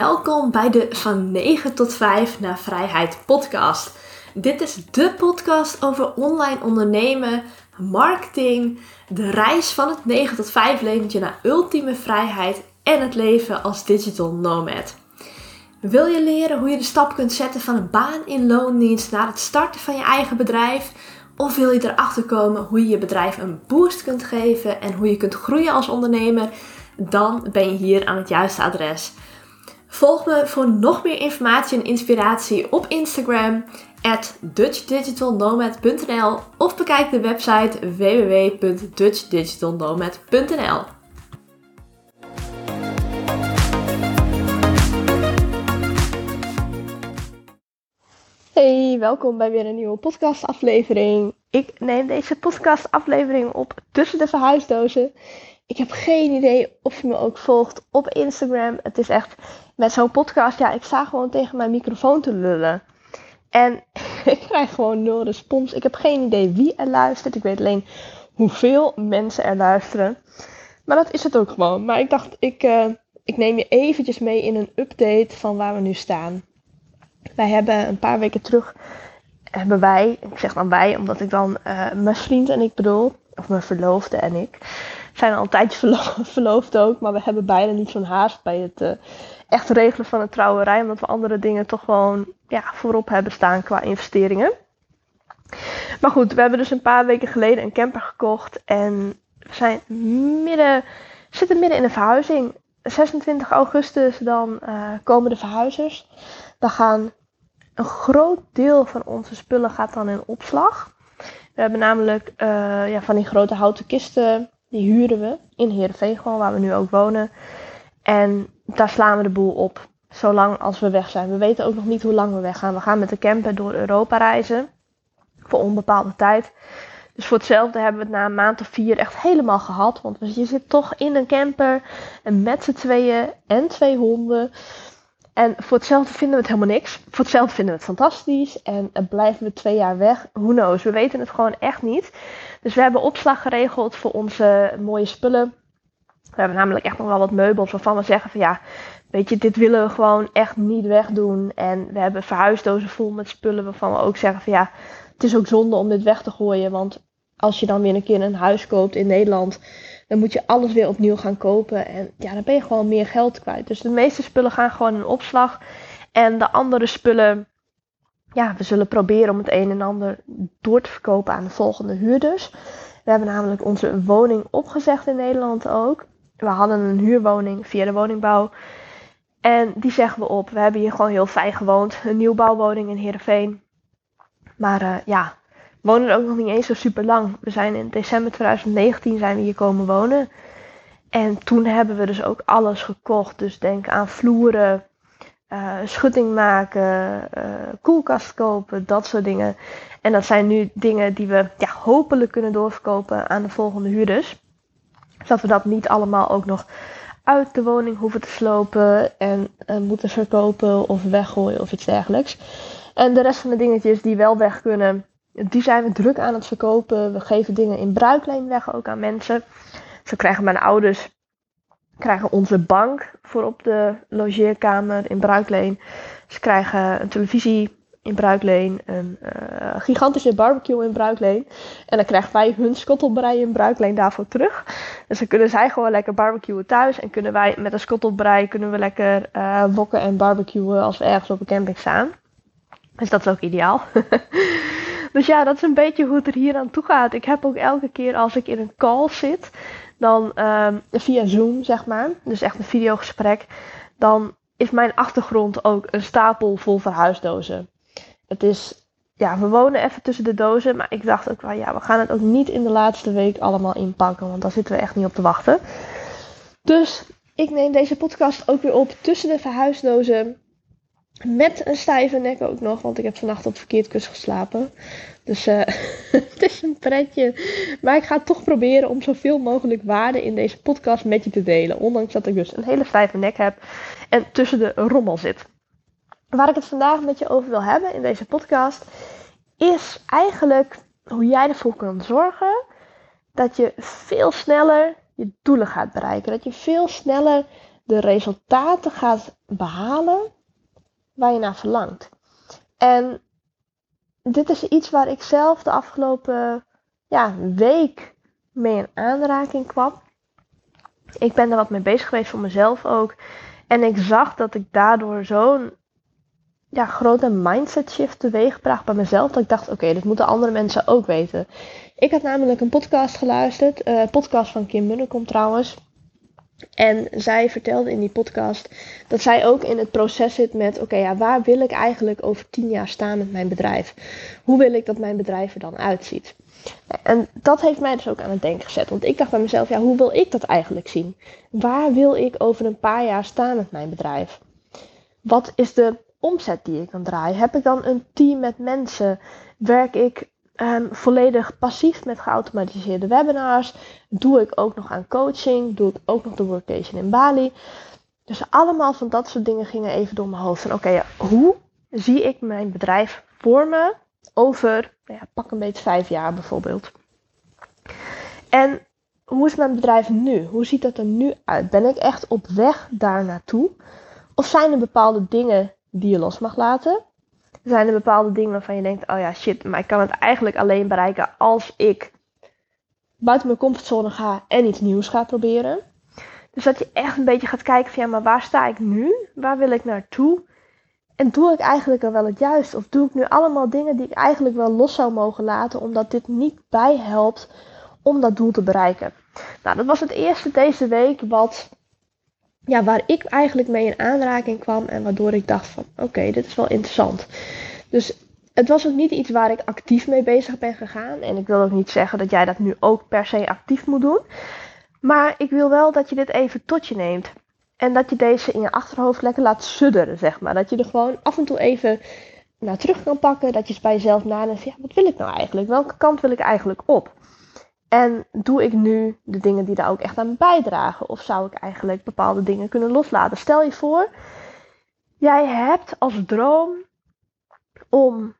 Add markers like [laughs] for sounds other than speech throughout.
Welkom bij de Van 9 tot 5 naar Vrijheid podcast. Dit is de podcast over online ondernemen, marketing, de reis van het 9 tot 5 leventje naar ultieme vrijheid en het leven als digital nomad. Wil je leren hoe je de stap kunt zetten van een baan in loondienst naar het starten van je eigen bedrijf? Of wil je erachter komen hoe je je bedrijf een boost kunt geven en hoe je kunt groeien als ondernemer? Dan ben je hier aan het juiste adres. Volg me voor nog meer informatie en inspiratie op Instagram at dutchdigitalnomad.nl of bekijk de website www.dutchdigitalnomad.nl. Hey, welkom bij weer een nieuwe podcastaflevering. Ik neem deze podcastaflevering op tussen de verhuisdozen. Ik heb geen idee of je me ook volgt op Instagram. Het is echt met zo'n podcast, ja, ik sta gewoon tegen mijn microfoon te lullen. En [laughs] ik krijg gewoon nul respons. Ik heb geen idee wie er luistert. Ik weet alleen hoeveel mensen er luisteren. Maar dat is het ook gewoon. Maar ik dacht, ik, uh, ik neem je eventjes mee in een update van waar we nu staan. Wij hebben een paar weken terug, hebben wij, ik zeg dan wij, omdat ik dan uh, mijn vriend en ik bedoel, of mijn verloofde en ik, zijn al een tijdje verlo [laughs] verloofd ook, maar we hebben beide niet zo'n haast bij het uh, echt regelen van een trouwerij, omdat we andere dingen toch gewoon ja, voorop hebben staan qua investeringen. Maar goed, we hebben dus een paar weken geleden een camper gekocht en we zijn midden, zitten midden in een verhuizing. 26 augustus dan uh, komen de verhuizers. Dan gaan een groot deel van onze spullen gaat dan in opslag. We hebben namelijk uh, ja, van die grote houten kisten die huren we in Heerenveen gewoon, waar we nu ook wonen. En daar slaan we de boel op, zolang als we weg zijn. We weten ook nog niet hoe lang we weggaan. We gaan met de camper door Europa reizen, voor onbepaalde tijd. Dus voor hetzelfde hebben we het na een maand of vier echt helemaal gehad. Want je zit toch in een camper en met z'n tweeën en twee honden. En voor hetzelfde vinden we het helemaal niks. Voor hetzelfde vinden we het fantastisch. En blijven we twee jaar weg. Who knows? We weten het gewoon echt niet. Dus we hebben opslag geregeld voor onze mooie spullen. We hebben namelijk echt nog wel wat meubels waarvan we zeggen van ja, weet je, dit willen we gewoon echt niet wegdoen. En we hebben verhuisdozen vol met spullen waarvan we ook zeggen van ja, het is ook zonde om dit weg te gooien. Want als je dan weer een keer een huis koopt in Nederland, dan moet je alles weer opnieuw gaan kopen. En ja, dan ben je gewoon meer geld kwijt. Dus de meeste spullen gaan gewoon in opslag. En de andere spullen, ja, we zullen proberen om het een en ander door te verkopen aan de volgende huurders. We hebben namelijk onze woning opgezegd in Nederland ook. We hadden een huurwoning via de woningbouw. En die zeggen we op. We hebben hier gewoon heel fijn gewoond. Een nieuwbouwwoning in Heerenveen. Maar uh, ja, wonen er ook nog niet eens zo super lang. We zijn in december 2019 zijn we hier komen wonen. En toen hebben we dus ook alles gekocht. Dus denk aan vloeren, uh, schutting maken, uh, koelkast kopen, dat soort dingen. En dat zijn nu dingen die we ja, hopelijk kunnen doorverkopen aan de volgende huurders. Zodat we dat niet allemaal ook nog uit de woning hoeven te slopen en uh, moeten verkopen of weggooien of iets dergelijks. En de rest van de dingetjes die wel weg kunnen, die zijn we druk aan het verkopen. We geven dingen in bruikleen weg ook aan mensen. Zo krijgen mijn ouders krijgen onze bank voor op de logeerkamer in bruikleen. Ze krijgen een televisie in bruikleen, een uh, gigantische barbecue in bruikleen. En dan krijgen wij hun schottelbrei in bruikleen daarvoor terug. Dus dan kunnen zij gewoon lekker barbecuen thuis. En kunnen wij met een schottelbrei kunnen we lekker uh, wokken en barbecuen als we ergens op een camping staan. Dus dat is ook ideaal. [laughs] dus ja, dat is een beetje hoe het er hier aan toe gaat. Ik heb ook elke keer als ik in een call zit, dan um, via Zoom zeg maar, dus echt een videogesprek, dan is mijn achtergrond ook een stapel vol verhuisdozen. Het is, ja, we wonen even tussen de dozen, maar ik dacht ook wel, ja, we gaan het ook niet in de laatste week allemaal inpakken, want daar zitten we echt niet op te wachten. Dus ik neem deze podcast ook weer op tussen de verhuisdozen. Met een stijve nek ook nog, want ik heb vannacht op verkeerd kus geslapen. Dus uh, [laughs] het is een pretje. Maar ik ga toch proberen om zoveel mogelijk waarde in deze podcast met je te delen. Ondanks dat ik dus een hele stijve nek heb en tussen de rommel zit. Waar ik het vandaag met je over wil hebben in deze podcast, is eigenlijk hoe jij ervoor kan zorgen dat je veel sneller je doelen gaat bereiken. Dat je veel sneller de resultaten gaat behalen waar je naar verlangt. En dit is iets waar ik zelf de afgelopen ja, week mee in aanraking kwam. Ik ben er wat mee bezig geweest voor mezelf ook. En ik zag dat ik daardoor zo'n ja, grote mindset shift teweegbracht bij mezelf. Dat ik dacht, oké, okay, dit moeten andere mensen ook weten. Ik had namelijk een podcast geluisterd. Uh, podcast van Kim Munnekom trouwens. En zij vertelde in die podcast dat zij ook in het proces zit met: oké, ja, waar wil ik eigenlijk over tien jaar staan met mijn bedrijf? Hoe wil ik dat mijn bedrijf er dan uitziet? En dat heeft mij dus ook aan het denken gezet. Want ik dacht bij mezelf: ja, hoe wil ik dat eigenlijk zien? Waar wil ik over een paar jaar staan met mijn bedrijf? Wat is de omzet die ik dan draai? Heb ik dan een team met mensen? Werk ik um, volledig passief met geautomatiseerde webinars? Doe ik ook nog aan coaching? Doe ik ook nog de workation in Bali? Dus allemaal van dat soort dingen gingen even door mijn hoofd. Van oké, ja, hoe zie ik mijn bedrijf voor me over, nou ja, pak een beetje vijf jaar bijvoorbeeld. En hoe is mijn bedrijf nu? Hoe ziet dat er nu uit? Ben ik echt op weg daar naartoe? Of zijn er bepaalde dingen die je los mag laten? Zijn er bepaalde dingen waarvan je denkt: oh ja, shit, maar ik kan het eigenlijk alleen bereiken als ik buiten mijn comfortzone ga en iets nieuws ga proberen? Dus dat je echt een beetje gaat kijken van ja, maar waar sta ik nu? Waar wil ik naartoe? En doe ik eigenlijk al wel het juiste? Of doe ik nu allemaal dingen die ik eigenlijk wel los zou mogen laten, omdat dit niet bijhelpt om dat doel te bereiken? Nou, dat was het eerste deze week wat ja, waar ik eigenlijk mee in aanraking kwam en waardoor ik dacht van oké, dit is wel interessant. Dus het was ook niet iets waar ik actief mee bezig ben gegaan. En ik wil ook niet zeggen dat jij dat nu ook per se actief moet doen. Maar ik wil wel dat je dit even tot je neemt. En dat je deze in je achterhoofd lekker laat sudderen, zeg maar. Dat je er gewoon af en toe even naar terug kan pakken. Dat je bij jezelf nadenkt, ja, wat wil ik nou eigenlijk? Welke kant wil ik eigenlijk op? En doe ik nu de dingen die daar ook echt aan bijdragen? Of zou ik eigenlijk bepaalde dingen kunnen loslaten? Stel je voor, jij hebt als droom om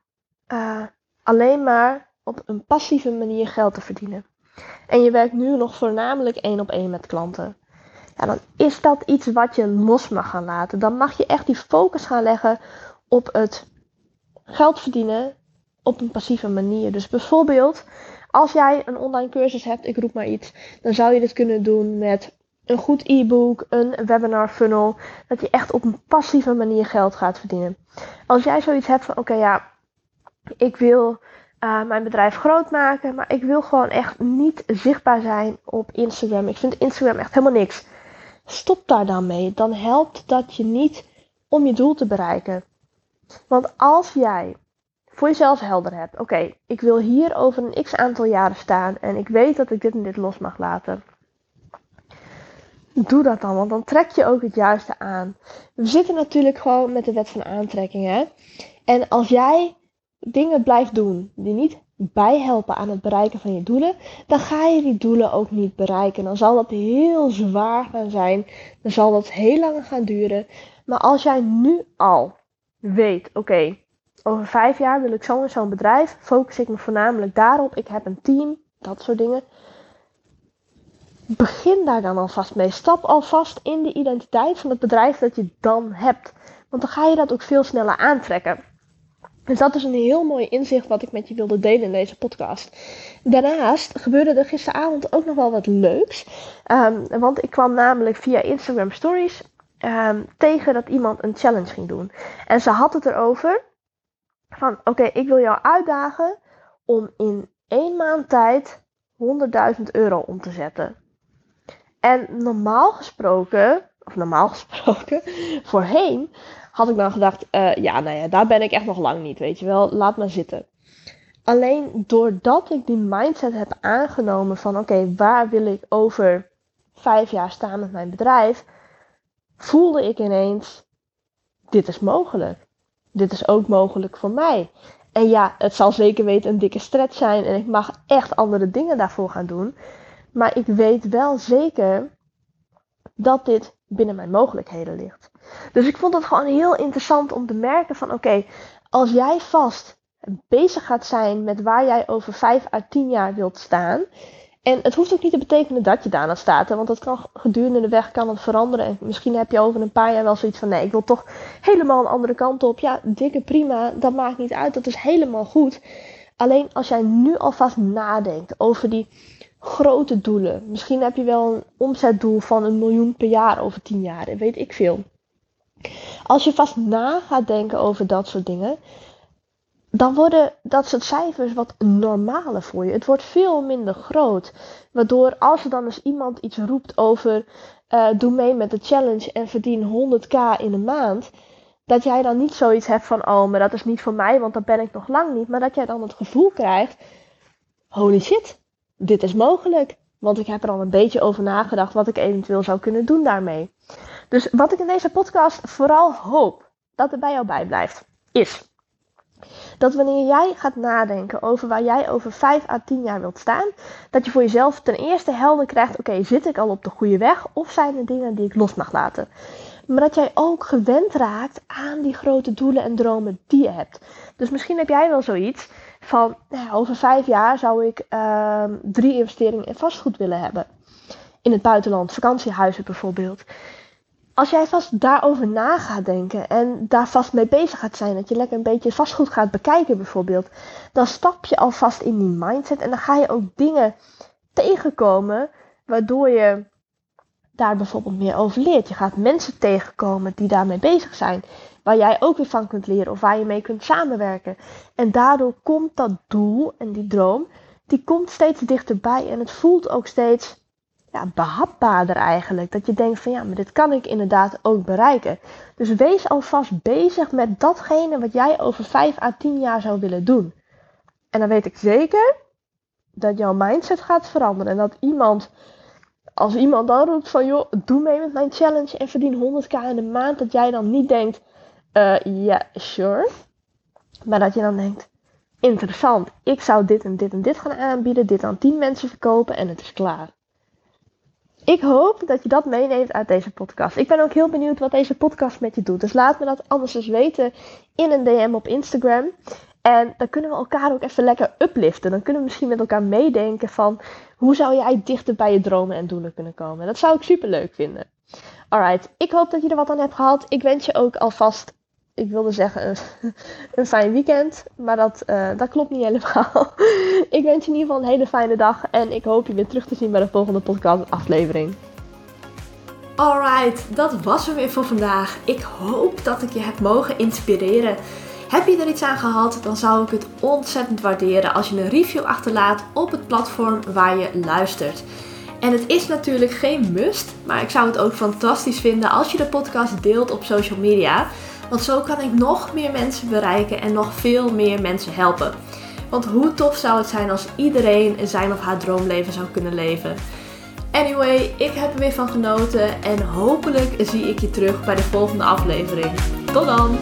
uh, alleen maar op een passieve manier geld te verdienen. En je werkt nu nog voornamelijk één op één met klanten. Ja, dan is dat iets wat je los mag gaan laten. Dan mag je echt die focus gaan leggen op het geld verdienen op een passieve manier. Dus bijvoorbeeld als jij een online cursus hebt, ik roep maar iets, dan zou je dit kunnen doen met een goed e-book, een webinar funnel, dat je echt op een passieve manier geld gaat verdienen. Als jij zoiets hebt van, oké ja, ik wil uh, mijn bedrijf groot maken, maar ik wil gewoon echt niet zichtbaar zijn op Instagram. Ik vind Instagram echt helemaal niks. Stop daar dan mee. Dan helpt dat je niet om je doel te bereiken. Want als jij voor jezelf helder hebt. Oké, ik wil hier over een x aantal jaren staan en ik weet dat ik dit en dit los mag laten. Doe dat dan, want dan trek je ook het juiste aan. We zitten natuurlijk gewoon met de wet van aantrekking. Hè? En als jij dingen blijft doen die niet bijhelpen aan het bereiken van je doelen, dan ga je die doelen ook niet bereiken. Dan zal dat heel zwaar gaan zijn. Dan zal dat heel lang gaan duren. Maar als jij nu al weet, oké, over vijf jaar wil ik zo en zo'n bedrijf. Focus ik me voornamelijk daarop. Ik heb een team, dat soort dingen. Begin daar dan alvast mee. Stap alvast in de identiteit van het bedrijf dat je dan hebt. Want dan ga je dat ook veel sneller aantrekken. Dus dat is een heel mooi inzicht wat ik met je wilde delen in deze podcast. Daarnaast gebeurde er gisteravond ook nog wel wat leuks. Um, want ik kwam namelijk via Instagram Stories um, tegen dat iemand een challenge ging doen. En ze had het erover van oké, ik wil jou uitdagen om in één maand tijd 100.000 euro om te zetten. En normaal gesproken, of normaal [laughs] gesproken, voorheen had ik dan gedacht, uh, ja, nou ja, daar ben ik echt nog lang niet, weet je wel, laat maar zitten. Alleen doordat ik die mindset heb aangenomen van oké, waar wil ik over vijf jaar staan met mijn bedrijf, voelde ik ineens, dit is mogelijk dit is ook mogelijk voor mij. En ja, het zal zeker weten een dikke stretch zijn en ik mag echt andere dingen daarvoor gaan doen. Maar ik weet wel zeker dat dit binnen mijn mogelijkheden ligt. Dus ik vond het gewoon heel interessant om te merken van oké, als jij vast bezig gaat zijn met waar jij over 5 à 10 jaar wilt staan. En het hoeft ook niet te betekenen dat je daarna staat. Hè, want dat kan gedurende de weg kan het veranderen. En misschien heb je over een paar jaar wel zoiets van nee, ik wil toch helemaal een andere kant op. Ja, dikke prima. Dat maakt niet uit. Dat is helemaal goed. Alleen als jij nu alvast nadenkt over die grote doelen. Misschien heb je wel een omzetdoel van een miljoen per jaar over tien jaar. Weet ik veel. Als je vast na gaat denken over dat soort dingen, dan worden dat soort cijfers wat normaler voor je. Het wordt veel minder groot. Waardoor als er dan eens iemand iets roept over uh, doe mee met de challenge en verdien 100k in een maand. Dat jij dan niet zoiets hebt van oh, maar dat is niet voor mij, want dat ben ik nog lang niet. Maar dat jij dan het gevoel krijgt, holy shit, dit is mogelijk. Want ik heb er al een beetje over nagedacht wat ik eventueel zou kunnen doen daarmee. Dus wat ik in deze podcast vooral hoop dat er bij jou bij blijft, is dat wanneer jij gaat nadenken over waar jij over 5 à 10 jaar wilt staan, dat je voor jezelf ten eerste helder krijgt: oké, zit ik al op de goede weg of zijn er dingen die ik los mag laten? Maar dat jij ook gewend raakt aan die grote doelen en dromen die je hebt. Dus misschien heb jij wel zoiets van: nou, over vijf jaar zou ik uh, drie investeringen in vastgoed willen hebben. In het buitenland, vakantiehuizen bijvoorbeeld als jij vast daarover na gaat denken en daar vast mee bezig gaat zijn, dat je lekker een beetje vastgoed gaat bekijken bijvoorbeeld, dan stap je alvast in die mindset en dan ga je ook dingen tegenkomen waardoor je daar bijvoorbeeld meer over leert. Je gaat mensen tegenkomen die daarmee bezig zijn, waar jij ook weer van kunt leren of waar je mee kunt samenwerken. En daardoor komt dat doel en die droom, die komt steeds dichterbij en het voelt ook steeds ja, behapbaarder eigenlijk. Dat je denkt van ja, maar dit kan ik inderdaad ook bereiken. Dus wees alvast bezig met datgene wat jij over 5 à 10 jaar zou willen doen. En dan weet ik zeker dat jouw mindset gaat veranderen. En dat iemand, als iemand dan roept van joh, doe mee met mijn challenge en verdien 100k in de maand. Dat jij dan niet denkt, uh, ja, sure. Maar dat je dan denkt, interessant, ik zou dit en dit en dit gaan aanbieden, dit aan 10 mensen verkopen en het is klaar. Ik hoop dat je dat meeneemt uit deze podcast. Ik ben ook heel benieuwd wat deze podcast met je doet. Dus laat me dat anders eens weten in een DM op Instagram. En dan kunnen we elkaar ook even lekker upliften. Dan kunnen we misschien met elkaar meedenken van hoe zou jij dichter bij je dromen en doelen kunnen komen. Dat zou ik super leuk vinden. Alright, ik hoop dat je er wat aan hebt gehad. Ik wens je ook alvast ik wilde zeggen een, [laughs] een fijn weekend, maar dat, uh, dat klopt niet helemaal. [laughs] ik wens je in ieder geval een hele fijne dag en ik hoop je weer terug te zien bij de volgende podcast aflevering. Alright, dat was hem weer voor vandaag. Ik hoop dat ik je heb mogen inspireren. Heb je er iets aan gehad, dan zou ik het ontzettend waarderen als je een review achterlaat op het platform waar je luistert. En het is natuurlijk geen must, maar ik zou het ook fantastisch vinden als je de podcast deelt op social media. Want zo kan ik nog meer mensen bereiken en nog veel meer mensen helpen. Want hoe tof zou het zijn als iedereen zijn of haar droomleven zou kunnen leven? Anyway, ik heb er weer van genoten en hopelijk zie ik je terug bij de volgende aflevering. Tot dan!